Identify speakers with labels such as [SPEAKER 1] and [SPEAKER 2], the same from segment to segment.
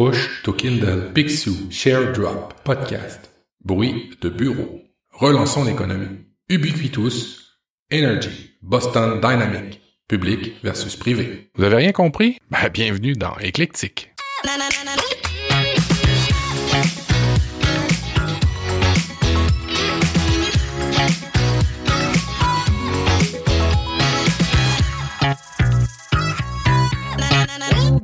[SPEAKER 1] Push to Kindle Pixiu Share Drop Podcast. Bruit de bureau. Relançons l'économie. Ubiquitous. Energy. Boston Dynamic. Public versus privé. Vous avez rien compris? Ben, bienvenue dans Éclectique.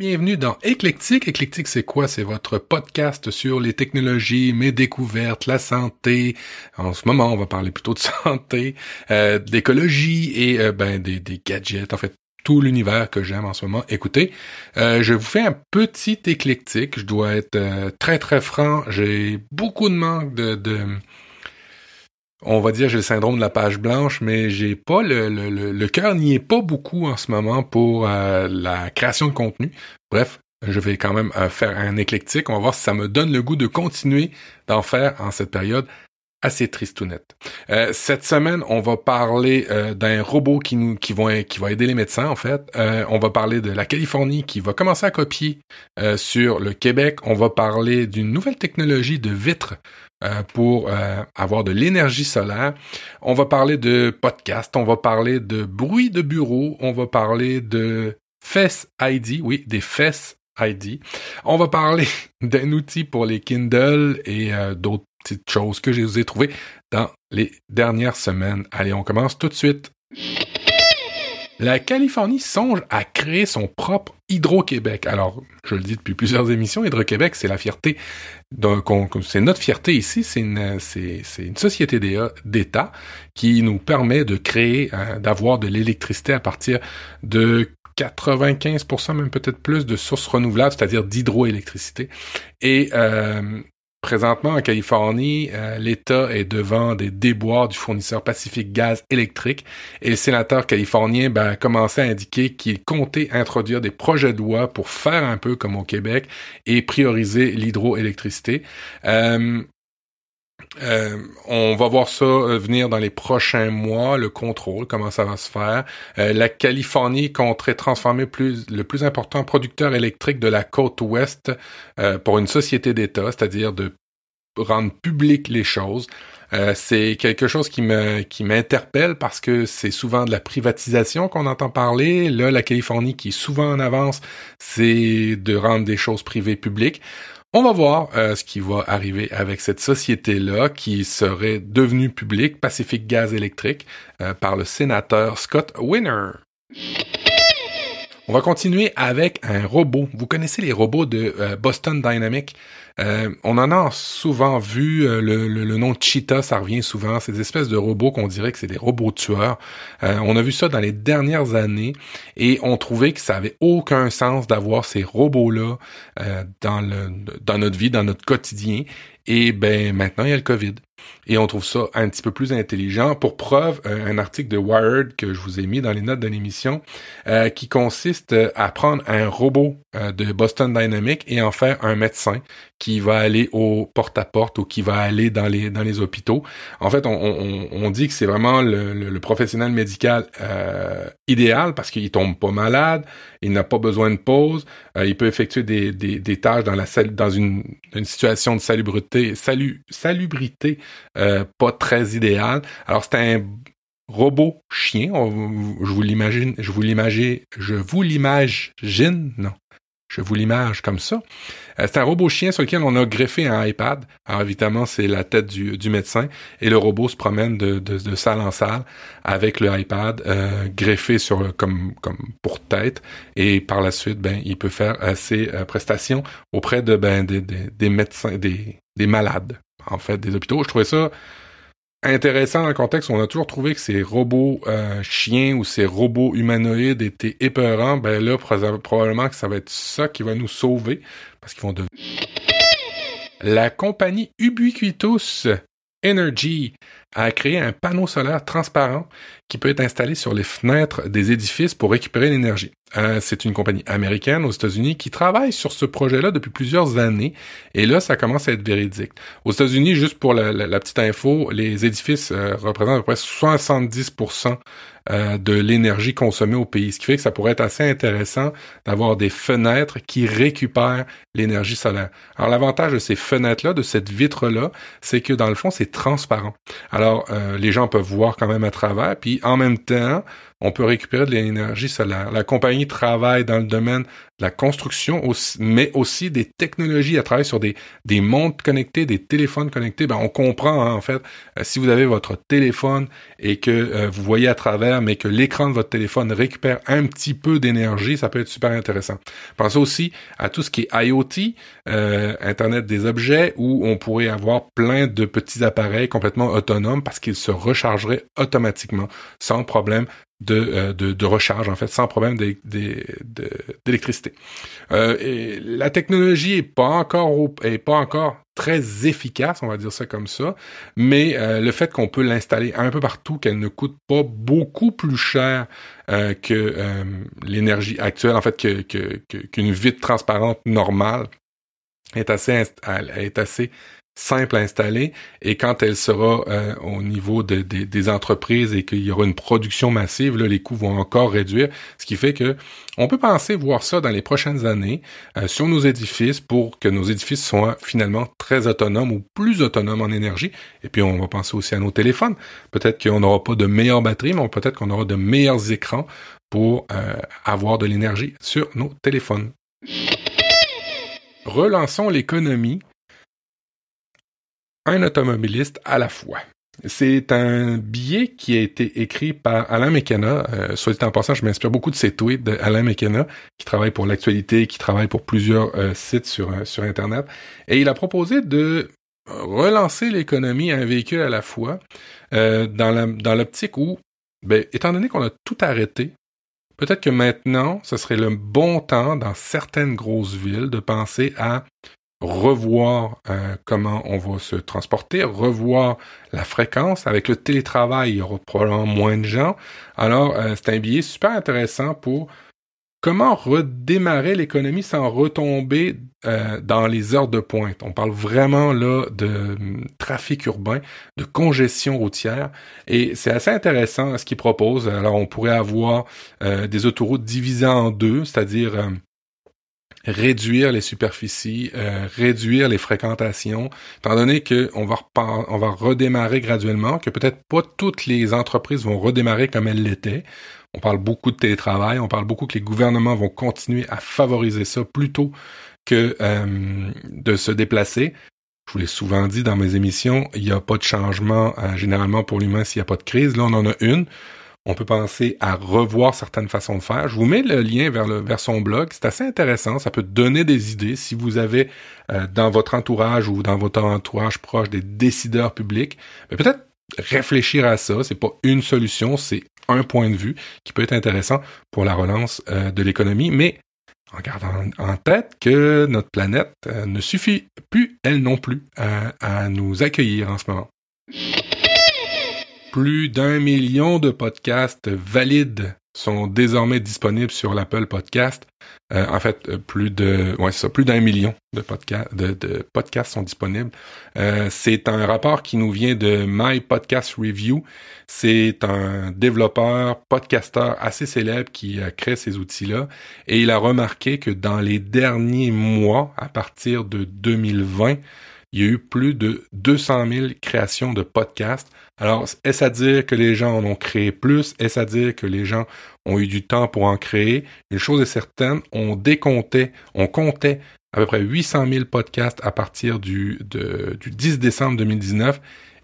[SPEAKER 1] Bienvenue dans Éclectique. Éclectique, c'est quoi? C'est votre podcast sur les technologies, mes découvertes, la santé. En ce moment, on va parler plutôt de santé, euh, d'écologie et euh, ben des, des gadgets. En fait, tout l'univers que j'aime en ce moment. Écoutez, euh, je vous fais un petit éclectique. Je dois être euh, très très franc. J'ai beaucoup de manque de, de on va dire j'ai le syndrome de la page blanche, mais j'ai pas le, le, le, cœur n'y est pas beaucoup en ce moment pour euh, la création de contenu. Bref, je vais quand même euh, faire un éclectique. On va voir si ça me donne le goût de continuer d'en faire en cette période assez tristounette. Euh, cette semaine, on va parler euh, d'un robot qui nous qui vont qui va aider les médecins en fait. on va parler de la Californie qui va commencer à copier sur le Québec. On va parler d'une nouvelle technologie de vitre euh, pour euh, avoir de l'énergie solaire. On va parler de podcast, on va parler de bruit de bureau, on va parler de Fess ID, oui, des Fess ID. On va parler d'un outil pour les Kindle et euh, d'autres petites choses que je vous ai trouvées dans les dernières semaines. Allez, on commence tout de suite. La Californie songe à créer son propre Hydro-Québec. Alors, je le dis depuis plusieurs émissions, Hydro-Québec, c'est la fierté, c'est notre fierté ici, c'est une, société d'État qui nous permet de créer, euh, d'avoir de l'électricité à partir de 95%, même peut-être plus, de sources renouvelables, c'est-à-dire d'hydroélectricité. Et euh, Présentement, en Californie, euh, l'État est devant des déboires du fournisseur Pacifique Gaz électrique et le sénateur californien ben, a commencé à indiquer qu'il comptait introduire des projets de loi pour faire un peu comme au Québec et prioriser l'hydroélectricité. Euh, euh, on va voir ça euh, venir dans les prochains mois, le contrôle, comment ça va se faire. Euh, la Californie compterait transformer plus, le plus important producteur électrique de la côte ouest pour une société d'État, c'est-à-dire de rendre public les choses. c'est quelque chose qui qui m'interpelle parce que c'est souvent de la privatisation qu'on entend parler. Là, la Californie qui est souvent en avance, c'est de rendre des choses privées publiques. On va voir euh, ce qui va arriver avec cette société-là qui serait devenue publique, Pacific Gaz Electric, euh, par le sénateur Scott Winner. On va continuer avec un robot. Vous connaissez les robots de euh, Boston Dynamics euh, on en a souvent vu, euh, le, nom Cheetah, ça revient souvent, ces espèces de robots qu'on dirait que c'est des robots tueurs. Euh, on a vu ça dans les dernières années et on trouvait que ça avait aucun sens d'avoir ces robots-là dans notre vie, dans notre quotidien. Et ben maintenant, il y a le COVID. Et on trouve ça un petit peu plus intelligent. Pour preuve, un article de Wired que je vous ai mis dans les notes de l'émission, qui consiste à prendre un robot de Boston Dynamics et en faire un médecin qui va aller au porte-à-porte ou qui va aller dans les dans les hôpitaux. En fait, on, on, dit que c'est vraiment le, professionnel médical euh, idéal parce qu'il tombe pas malade, il n'a pas besoin de pause, euh, il peut effectuer des, des, des, tâches dans la dans une, une situation de salubrité salu, salubrité euh, pas très idéale. Alors c'est un robot chien, je vous l'imagine, je vous l'imagine, je vous l'imagine, non, je vous l'image comme ça. Euh, c'est un robot chien sur lequel on a greffé un iPad. Alors évidemment, c'est la tête du, médecin et le robot se promène de salle en salle avec le iPad euh, greffé sur comme comme pour tête et par la suite, ben il peut faire euh, ses prestations auprès de ben des, des, des médecins, des, des malades en fait, des hôpitaux. Je trouvais ça intéressant dans le contexte on a toujours trouvé que ces robots euh, chiens ou ces robots humanoïdes étaient épeurants, ben là, probablement que ça va être ça qui va nous sauver, parce qu'ils vont devenir... La compagnie Ubiquitous Energy a créé un panneau solaire transparent qui peut être installé sur les fenêtres des édifices pour récupérer l'énergie. Euh, c'est une compagnie américaine aux États-Unis qui travaille sur ce projet-là depuis plusieurs années et là, ça commence à être véridique. Aux États-Unis, juste pour la, petite info, les édifices euh, représentent à peu près 70% euh, de l'énergie consommée au pays, ce qui fait que ça pourrait être assez intéressant d'avoir des fenêtres qui récupèrent l'énergie solaire. Alors l'avantage de ces fenêtres-là, de cette vitre-là, c'est que dans le fond, c'est transparent. Euh, les gens peuvent voir quand même à travers, puis en même temps, on peut récupérer de l'énergie solaire. La compagnie travaille dans le domaine de la construction, mais aussi des technologies. à travailler sur des, des montres connectées, des téléphones connectés. Ben, on comprend, hein, en fait, euh, si vous avez votre téléphone et que euh, vous voyez à travers, mais que l'écran de votre téléphone récupère un petit peu d'énergie, ça peut être super intéressant. Pensez aussi à tout ce qui est IoT, euh, Internet des objets, où on pourrait avoir plein de petits appareils complètement autonomes parce qu'ils se rechargeraient automatiquement, sans problème euh, de, de, recharge, en fait, sans problème d'électricité. Euh, la technologie est pas encore est pas encore très efficace, on va dire ça comme ça, mais euh, le fait qu'on peut l'installer un peu partout, qu'elle ne coûte pas beaucoup plus cher que l'énergie actuelle, en fait, que qu'une vitre transparente normale, est assez est assez simple à installer et quand elle sera euh, au niveau de, des entreprises et qu'il y aura une production massive, là, les coûts vont encore réduire, ce qui fait que on peut penser voir ça dans les prochaines années euh, sur nos édifices pour que nos édifices soient finalement très autonomes ou plus autonomes en énergie. Et puis on va penser aussi à nos téléphones. Peut-être qu'on n'aura pas de meilleures batteries, mais peut-être qu'on aura de meilleurs écrans pour euh, avoir de l'énergie sur nos téléphones. Relançons l'économie un automobiliste à la fois. C'est un billet qui a été écrit par Alain McKenna. Euh, soit dit en passant, je m'inspire beaucoup de ses tweets d'Alain McKenna, qui travaille pour l'actualité, qui travaille pour plusieurs euh, sites sur, euh, sur Internet. Et il a proposé de relancer l'économie à un véhicule à la fois, euh, dans l'optique où, ben, étant donné qu'on a tout arrêté, peut-être que maintenant, ce serait le bon temps dans certaines grosses villes de penser à revoir euh, comment on va se transporter, revoir la fréquence. Avec le télétravail, il y aura probablement moins de gens. Alors, euh, c'est un billet super intéressant pour comment redémarrer l'économie sans retomber euh, dans les heures de pointe. On parle vraiment là de hum, trafic urbain, de congestion routière, et c'est assez intéressant ce qu'ils proposent. Alors, on pourrait avoir des autoroutes divisées en deux, c'est-à-dire réduire les superficies, euh, réduire les fréquentations, étant donné qu'on va on va redémarrer graduellement, que peut-être pas toutes les entreprises vont redémarrer comme elles l'étaient. On parle beaucoup de télétravail, on parle beaucoup que les gouvernements vont continuer à favoriser ça plutôt que euh, de se déplacer. Je vous l'ai souvent dit dans mes émissions, il n'y a pas de changement euh, généralement pour l'humain s'il n'y a pas de crise. Là, on en a une on peut penser à revoir certaines façons de faire. Je vous mets le lien vers, le, vers son blog. C'est assez intéressant. Ça peut donner des idées si vous avez euh, dans votre entourage ou dans votre entourage proche des décideurs publics. Mais peut-être réfléchir à ça. C'est pas une solution, c'est un point de vue qui peut être intéressant pour la relance euh, de l'économie. Mais en gardant en tête que notre planète euh, ne suffit plus, elle non plus, à nous accueillir en ce moment plus d'un million de podcasts valides sont désormais disponibles sur l'Apple Podcast. Euh, en fait, euh, plus de, ouais, ça, plus d'un million de, podcasts de, podcasts sont disponibles. Euh, c'est un rapport qui nous vient de My Podcast Review. C'est un développeur, podcasteur assez célèbre qui a créé ces outils-là. Et il a remarqué que dans les derniers mois, à partir de 2020, il y a eu plus de 200 000 créations de podcasts. Alors, est-ce à dire que les gens en ont créé plus? Est-ce à dire que les gens ont eu du temps pour en créer? Une chose est certaine, on décomptait, on comptait à peu près 800 000 podcasts à partir du, du 10 décembre 2019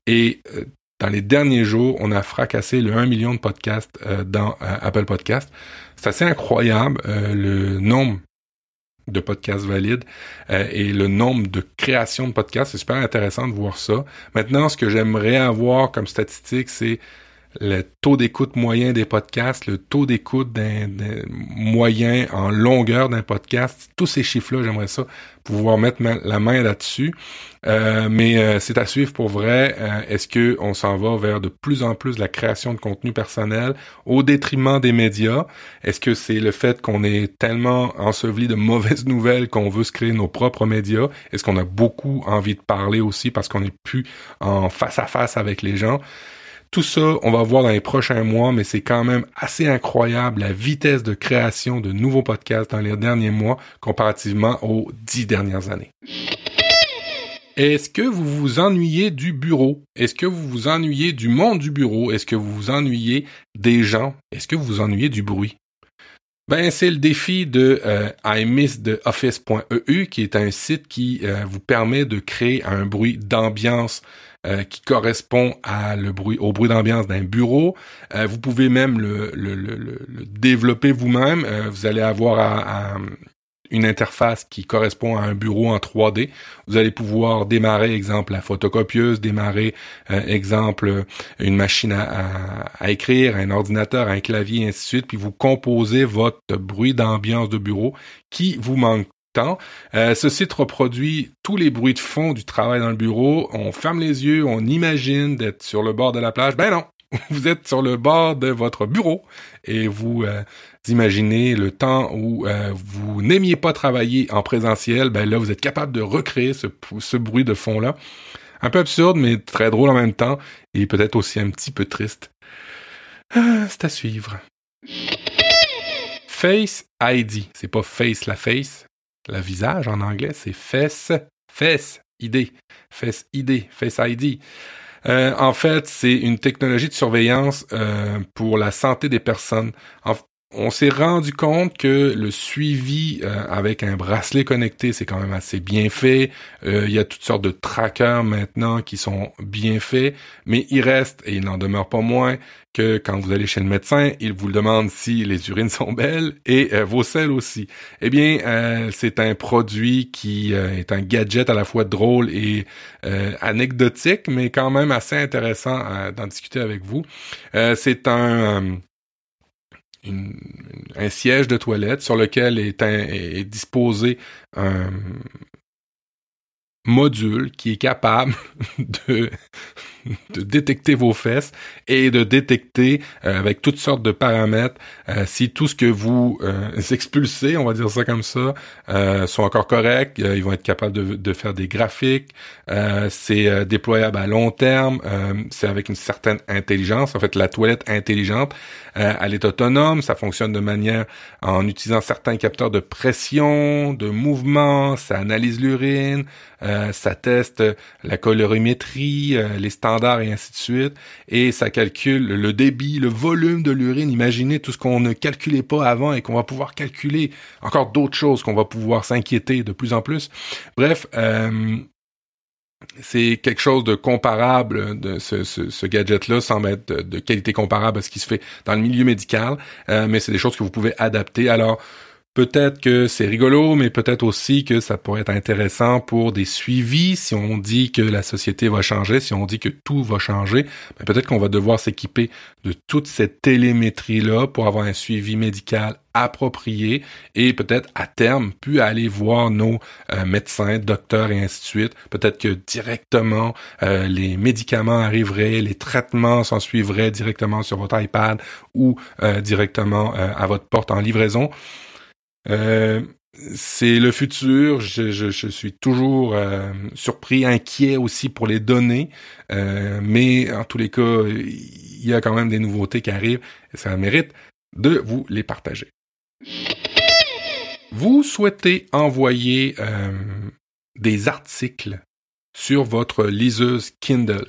[SPEAKER 1] et euh, dans les derniers jours, on a fracassé le 1 million de podcasts euh, dans euh, Apple Podcasts. C'est assez incroyable le nombre de podcasts valides euh, et le nombre de créations de podcasts. C'est super intéressant de voir ça. Maintenant, ce que j'aimerais avoir comme statistique, c'est le taux d'écoute moyen des podcasts, le taux d'écoute d'un moyen en longueur d'un podcast, tous ces chiffres-là, j'aimerais ça pouvoir mettre la main là-dessus. Euh, mais euh, c'est à suivre pour vrai. Euh, est-ce que on s'en va vers de plus en plus la création de contenu personnel au détriment des médias? Est-ce que c'est le fait qu'on est tellement enseveli de mauvaises nouvelles qu'on veut se créer nos propres médias? Est-ce qu'on a beaucoup envie de parler aussi parce qu'on n'est plus en face à face avec les gens? Tout ça, on va voir dans les prochains mois, mais c'est quand même assez incroyable la vitesse de création de nouveaux podcasts dans les derniers mois comparativement aux dix dernières années. Est-ce que vous vous ennuyez du bureau? Est-ce que vous vous ennuyez du monde du bureau? Est-ce que vous vous ennuyez des gens? Est-ce que vous vous ennuyez du bruit? Ben, c'est le défi de euh, imisstheoffice.eu qui est un site qui euh, vous permet de créer un bruit d'ambiance euh, qui correspond au bruit d'ambiance d'un bureau. Euh, vous pouvez même le, développer vous-même. Euh, vous allez avoir une interface qui correspond à un bureau en 3D. Vous allez pouvoir démarrer, exemple, la photocopieuse, démarrer, exemple, une machine à, à, écrire, un ordinateur, un clavier, ainsi de suite, puis vous composez votre bruit d'ambiance de bureau qui vous manque temps. Euh, ce site reproduit tous les bruits de fond du travail dans le bureau. On ferme les yeux, on imagine d'être sur le bord de la plage. Ben non, vous êtes sur le bord de votre bureau et vous euh, imaginez le temps où euh, vous n'aimiez pas travailler en présentiel. Ben là, vous êtes capable de recréer ce, bruit de fond là. Un peu absurde, mais très drôle en même temps et peut-être aussi un petit peu triste. Ah, c'est à suivre. Face ID, c'est pas face la face, le visage en anglais, c'est Face, Face ID, Face ID, Face ID. Euh, en fait, c'est une technologie de surveillance euh, pour la santé des personnes. On s'est rendu compte que le suivi euh, avec un bracelet connecté, c'est quand même assez bien fait. il y a toutes sortes de trackers maintenant qui sont bien faits, mais il reste, et il n'en demeure pas moins, que quand vous allez chez le médecin, il vous demande si les urines sont belles et euh, vos selles aussi. Eh bien, euh, c'est un produit qui euh, est un gadget à la fois drôle et anecdotique, mais quand même assez intéressant d'en discuter avec vous. c'est un un siège de toilette sur lequel est, est disposé un module qui est capable de de détecter vos fesses et de détecter euh, avec toutes sortes de paramètres euh, si tout ce que vous euh, expulsez, on va dire ça comme ça, sont encore corrects. ils vont être capables de, de faire des graphiques. c'est déployable à long terme. c'est avec une certaine intelligence. En fait, la toilette intelligente, elle est autonome. Ça fonctionne de manière en utilisant certains capteurs de pression, de mouvement. Ça analyse l'urine. ça teste la colorimétrie, les standards et ainsi de suite. Et ça calcule le débit, le volume de l'urine. Imaginez tout ce qu'on ne calculait pas avant et qu'on va pouvoir calculer. Encore d'autres choses qu'on va pouvoir s'inquiéter de plus en plus. Bref, euh, c'est quelque chose de comparable de ce, ce, gadget-là semble être de, qualité comparable à ce qui se fait dans le milieu médical, euh, mais c'est des choses que vous pouvez adapter. Alors, Peut-être que c'est rigolo, mais peut-être aussi que ça pourrait être intéressant pour des suivis. Si on dit que la société va changer, si on dit que tout va changer, ben peut-être qu'on va devoir s'équiper de toute cette télémétrie-là pour avoir un suivi médical approprié et peut-être à terme puis aller voir nos euh, médecins, docteurs et ainsi de suite. Peut-être que directement euh, les médicaments arriveraient, les traitements s'en suivraient directement sur votre iPad ou euh, directement à votre porte en livraison. Euh, c'est le futur. Je, suis toujours euh, surpris, inquiet aussi pour les données, euh, mais en tous les cas, il y a quand même des nouveautés qui arrivent et ça mérite de vous les partager. Vous souhaitez envoyer des articles sur votre liseuse Kindle.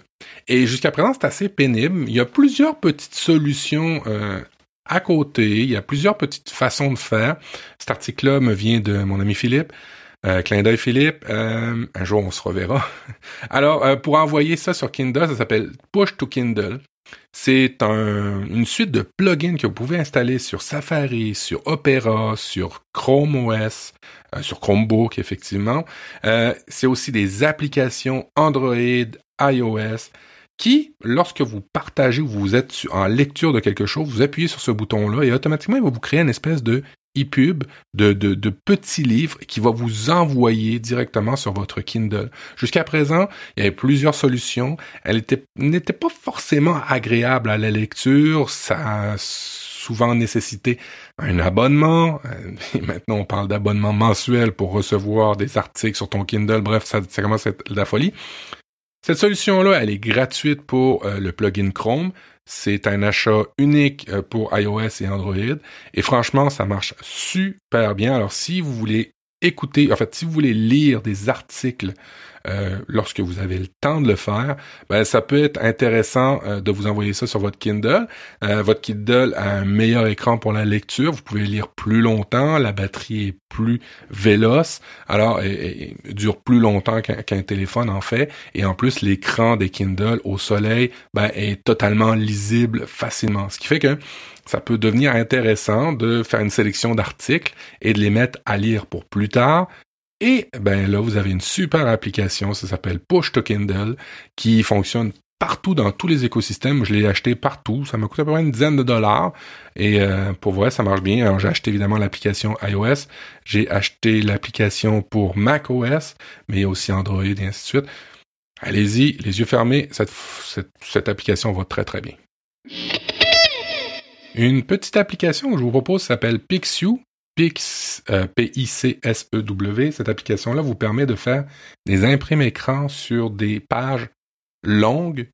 [SPEAKER 1] Et jusqu'à présent, c'est assez pénible. Il y a plusieurs petites solutions à côté, il y a plusieurs petites façons de faire. Cet article-là me vient de mon ami Philippe. Euh, clin d'œil Philippe, euh, un jour on se reverra. Alors, euh, pour envoyer ça sur Kindle, ça s'appelle Push to Kindle. C'est un, une suite de plugins que vous pouvez installer sur Safari, sur Opera, sur Chrome OS, euh, sur Chromebook effectivement. c'est aussi des applications Android, iOS qui, lorsque vous partagez ou vous êtes en lecture de quelque chose, vous appuyez sur ce bouton-là et automatiquement, il va vous créer une espèce de e-pub, de, de, de qui va vous envoyer directement sur votre Kindle. Jusqu'à présent, il y avait plusieurs solutions. Elle n'était pas forcément agréable à la lecture. Ça souvent nécessité un abonnement. Et maintenant, on parle d'abonnement mensuel pour recevoir des articles sur ton Kindle. Bref, ça, ça commence à être la folie. Cette solution-là, elle est gratuite pour euh, le plugin Chrome. C'est un achat unique euh, pour iOS et Android. Et franchement, ça marche super bien. Alors, si vous voulez écouter, en fait, si vous voulez lire des articles euh, lorsque vous avez le temps de le faire, ben, ça peut être intéressant euh, de vous envoyer ça sur votre Kindle. Euh, votre Kindle a un meilleur écran pour la lecture, vous pouvez lire plus longtemps, la batterie est plus véloce, alors et, dure plus longtemps qu'un téléphone en fait, et en plus l'écran des Kindle au soleil ben, est totalement lisible facilement, ce qui fait que ça peut devenir intéressant de faire une sélection d'articles et de les mettre à lire pour plus tard, et ben là, vous avez une super application, ça s'appelle Push to Kindle, qui fonctionne partout dans tous les écosystèmes. Je l'ai acheté partout. Ça m'a coûté à peu près une dizaine de dollars. Et euh, pour vrai, ça marche bien. Alors j'ai acheté évidemment l'application iOS. J'ai acheté l'application pour macOS, mais aussi Android et ainsi de suite. Allez-y, les yeux fermés, cette, cette, application va très très bien. Une petite application que je vous propose s'appelle Pixu. Pix, euh, P-I-C-S-E-W, cette application-là vous permet de faire des imprimes écrans sur des pages longues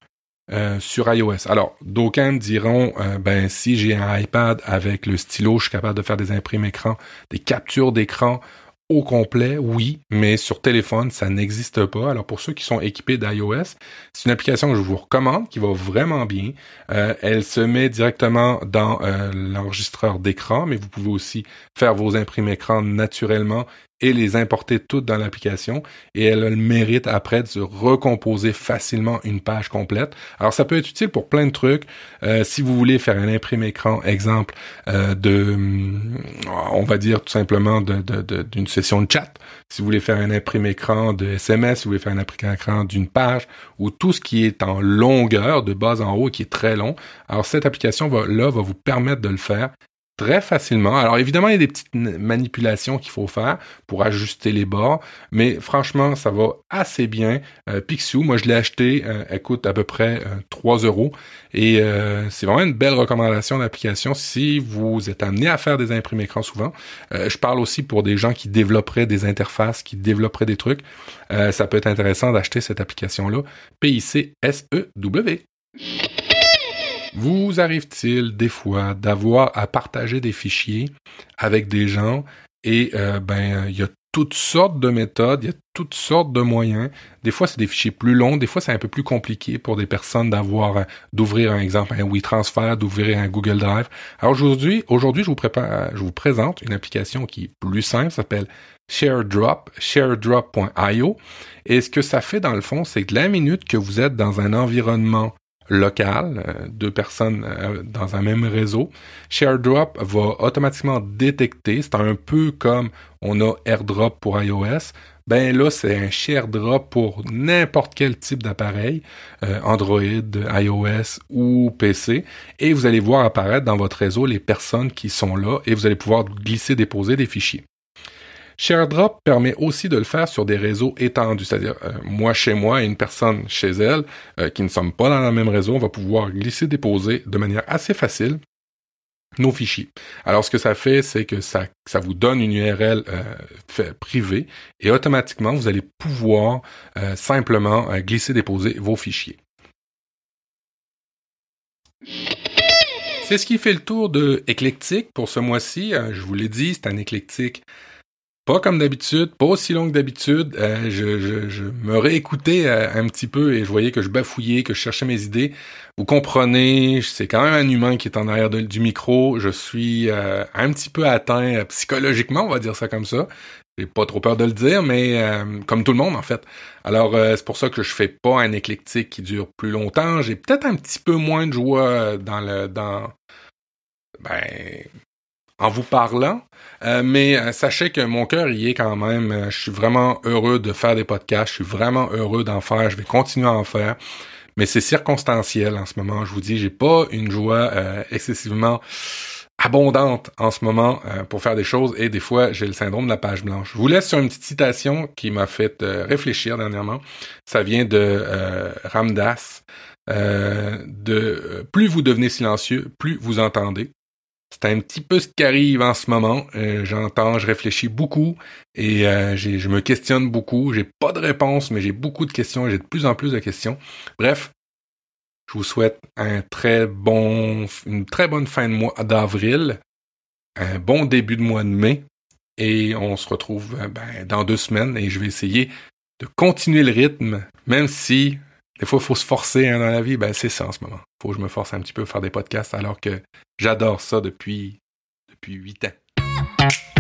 [SPEAKER 1] euh, sur iOS. Alors, d'aucuns diront, euh, ben si j'ai un iPad avec le stylo, je suis capable de faire des imprimes écrans, des captures d'écran au complet, oui, mais sur téléphone, ça n'existe pas. Alors pour ceux qui sont équipés d'iOS, c'est une application que je vous recommande, qui va vraiment bien. Euh, elle se met directement dans euh, l'enregistreur d'écran, mais vous pouvez aussi faire vos imprimes écran naturellement et les importer toutes dans l'application et elle a le mérite après de se recomposer facilement une page complète. Alors ça peut être utile pour plein de trucs. Euh, si vous voulez faire un imprimé écran, exemple euh, de, on va dire tout simplement d'une session de chat. Si vous voulez faire un imprimé écran de SMS, si vous voulez faire un imprimé écran d'une page ou tout ce qui est en longueur de bas en haut qui est très long. Alors cette application là va vous permettre de le faire très facilement. Alors évidemment, il y a des petites manipulations qu'il faut faire pour ajuster les bords, mais franchement, ça va assez bien. Euh, moi je l'ai acheté, euh, elle coûte à peu près 3 euh, euros et euh, c'est vraiment une belle recommandation d'application si vous êtes amené à faire des imprimés écrans souvent. je parle aussi pour des gens qui développeraient des interfaces, qui développeraient des trucs. ça peut être intéressant d'acheter cette application-là. P-I-C-S-E-W. Vous arrive-t-il des fois d'avoir à partager des fichiers avec des gens et euh, ben il y a toutes sortes de méthodes, il y a toutes sortes de moyens. Des fois, c'est des fichiers plus longs, des fois, c'est un peu plus compliqué pour des personnes d'avoir, euh, d'ouvrir un exemple, un WeTransfer, d'ouvrir un Google Drive. Alors aujourd'hui, aujourd'hui, je vous prépare, je vous présente une application qui est plus simple, s'appelle ShareDrop, sharedrop.io. Et ce que ça fait dans le fond, c'est que la minute que vous êtes dans un environnement local, euh, deux personnes euh, dans un même réseau, ShareDrop va automatiquement détecter, c'est un peu comme on a AirDrop pour iOS, ben là c'est un ShareDrop pour n'importe quel type d'appareil, euh, Android, iOS ou PC, et vous allez voir apparaître dans votre réseau les personnes qui sont là et vous allez pouvoir glisser, déposer des fichiers. ShareDrop permet aussi de le faire sur des réseaux étendus, c'est-à-dire euh, moi chez moi et une personne chez elle euh, qui ne sommes pas dans le même réseau, on va pouvoir glisser déposer de manière assez facile nos fichiers. Alors ce que ça fait, c'est que ça, ça vous donne une URL euh, privée et automatiquement vous allez pouvoir simplement glisser déposer vos fichiers. C'est ce qui fait le tour de éclectique pour ce mois-ci. je vous l'ai dit, c'est un éclectique pas comme d'habitude, pas aussi long que d'habitude. Euh, je, me réécoutais euh, un petit peu et je voyais que je bafouillais, que je cherchais mes idées. Vous comprenez, c'est quand même un humain qui est en arrière du micro. Je suis euh, un petit peu atteint psychologiquement, on va dire ça comme ça. J'ai pas trop peur de le dire, mais comme tout le monde en fait. Alors c'est pour ça que je fais pas un éclectique qui dure plus longtemps. J'ai peut-être un petit peu moins de joie dans le dans ben en vous parlant. Euh, mais euh, sachez que mon cœur y est quand même. Euh, je suis vraiment heureux de faire des podcasts. Je suis vraiment heureux d'en faire. Je vais continuer à en faire. mais c'est circonstanciel en ce moment. Je vous dis, j'ai pas une joie excessivement abondante en ce moment pour faire des choses et des fois j'ai le syndrome de la page blanche. Je vous laisse sur une petite citation qui m'a fait réfléchir dernièrement. Ça vient de euh, Ramdas. de plus vous devenez silencieux, plus vous entendez. C'est un petit peu ce qui arrive en ce moment. J'entends, je réfléchis beaucoup et je me questionne beaucoup. J'ai pas de réponse, mais j'ai beaucoup de questions. J'ai de plus en plus de questions. Bref, je vous souhaite un très bon, une très bonne fin de mois d'avril, un bon début de mois de mai, et on se retrouve euh, ben, dans deux semaines et je vais essayer de continuer le rythme, même si des fois il faut se forcer hein, dans la vie, ben c'est ça en ce moment. Faut que je me force un petit peu à faire des podcasts alors que j'adore ça depuis depuis huit ans.